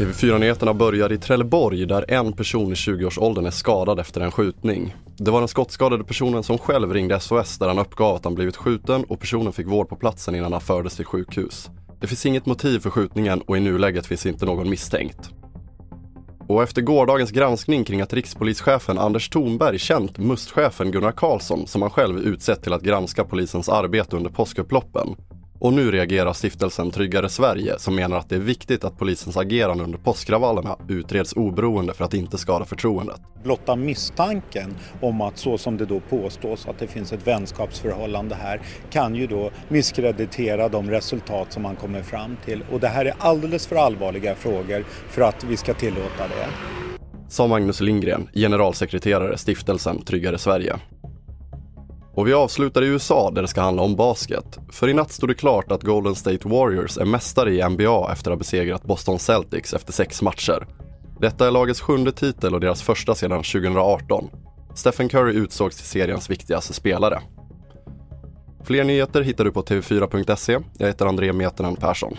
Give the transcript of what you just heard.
TV4-nyheterna börjar i Trelleborg där en person i 20-årsåldern är skadad efter en skjutning. Det var den skottskadade personen som själv ringde SOS där han uppgav att han blivit skjuten och personen fick vård på platsen innan han fördes till sjukhus. Det finns inget motiv för skjutningen och i nuläget finns inte någon misstänkt. Och efter gårdagens granskning kring att rikspolischefen Anders Thornberg känt mustchefen Gunnar Karlsson som han själv utsett till att granska polisens arbete under påskupploppen och nu reagerar stiftelsen Tryggare Sverige som menar att det är viktigt att polisens agerande under påskkravallerna utreds oberoende för att inte skada förtroendet. Blotta misstanken om att så som det då påstås att det finns ett vänskapsförhållande här kan ju då misskreditera de resultat som man kommer fram till och det här är alldeles för allvarliga frågor för att vi ska tillåta det. Sa Magnus Lindgren, generalsekreterare stiftelsen Tryggare Sverige. Och vi avslutar i USA där det ska handla om basket. För i natt stod det klart att Golden State Warriors är mästare i NBA efter att ha besegrat Boston Celtics efter sex matcher. Detta är lagets sjunde titel och deras första sedan 2018. Stephen Curry utsågs till seriens viktigaste spelare. Fler nyheter hittar du på tv4.se. Jag heter André Metenen Persson.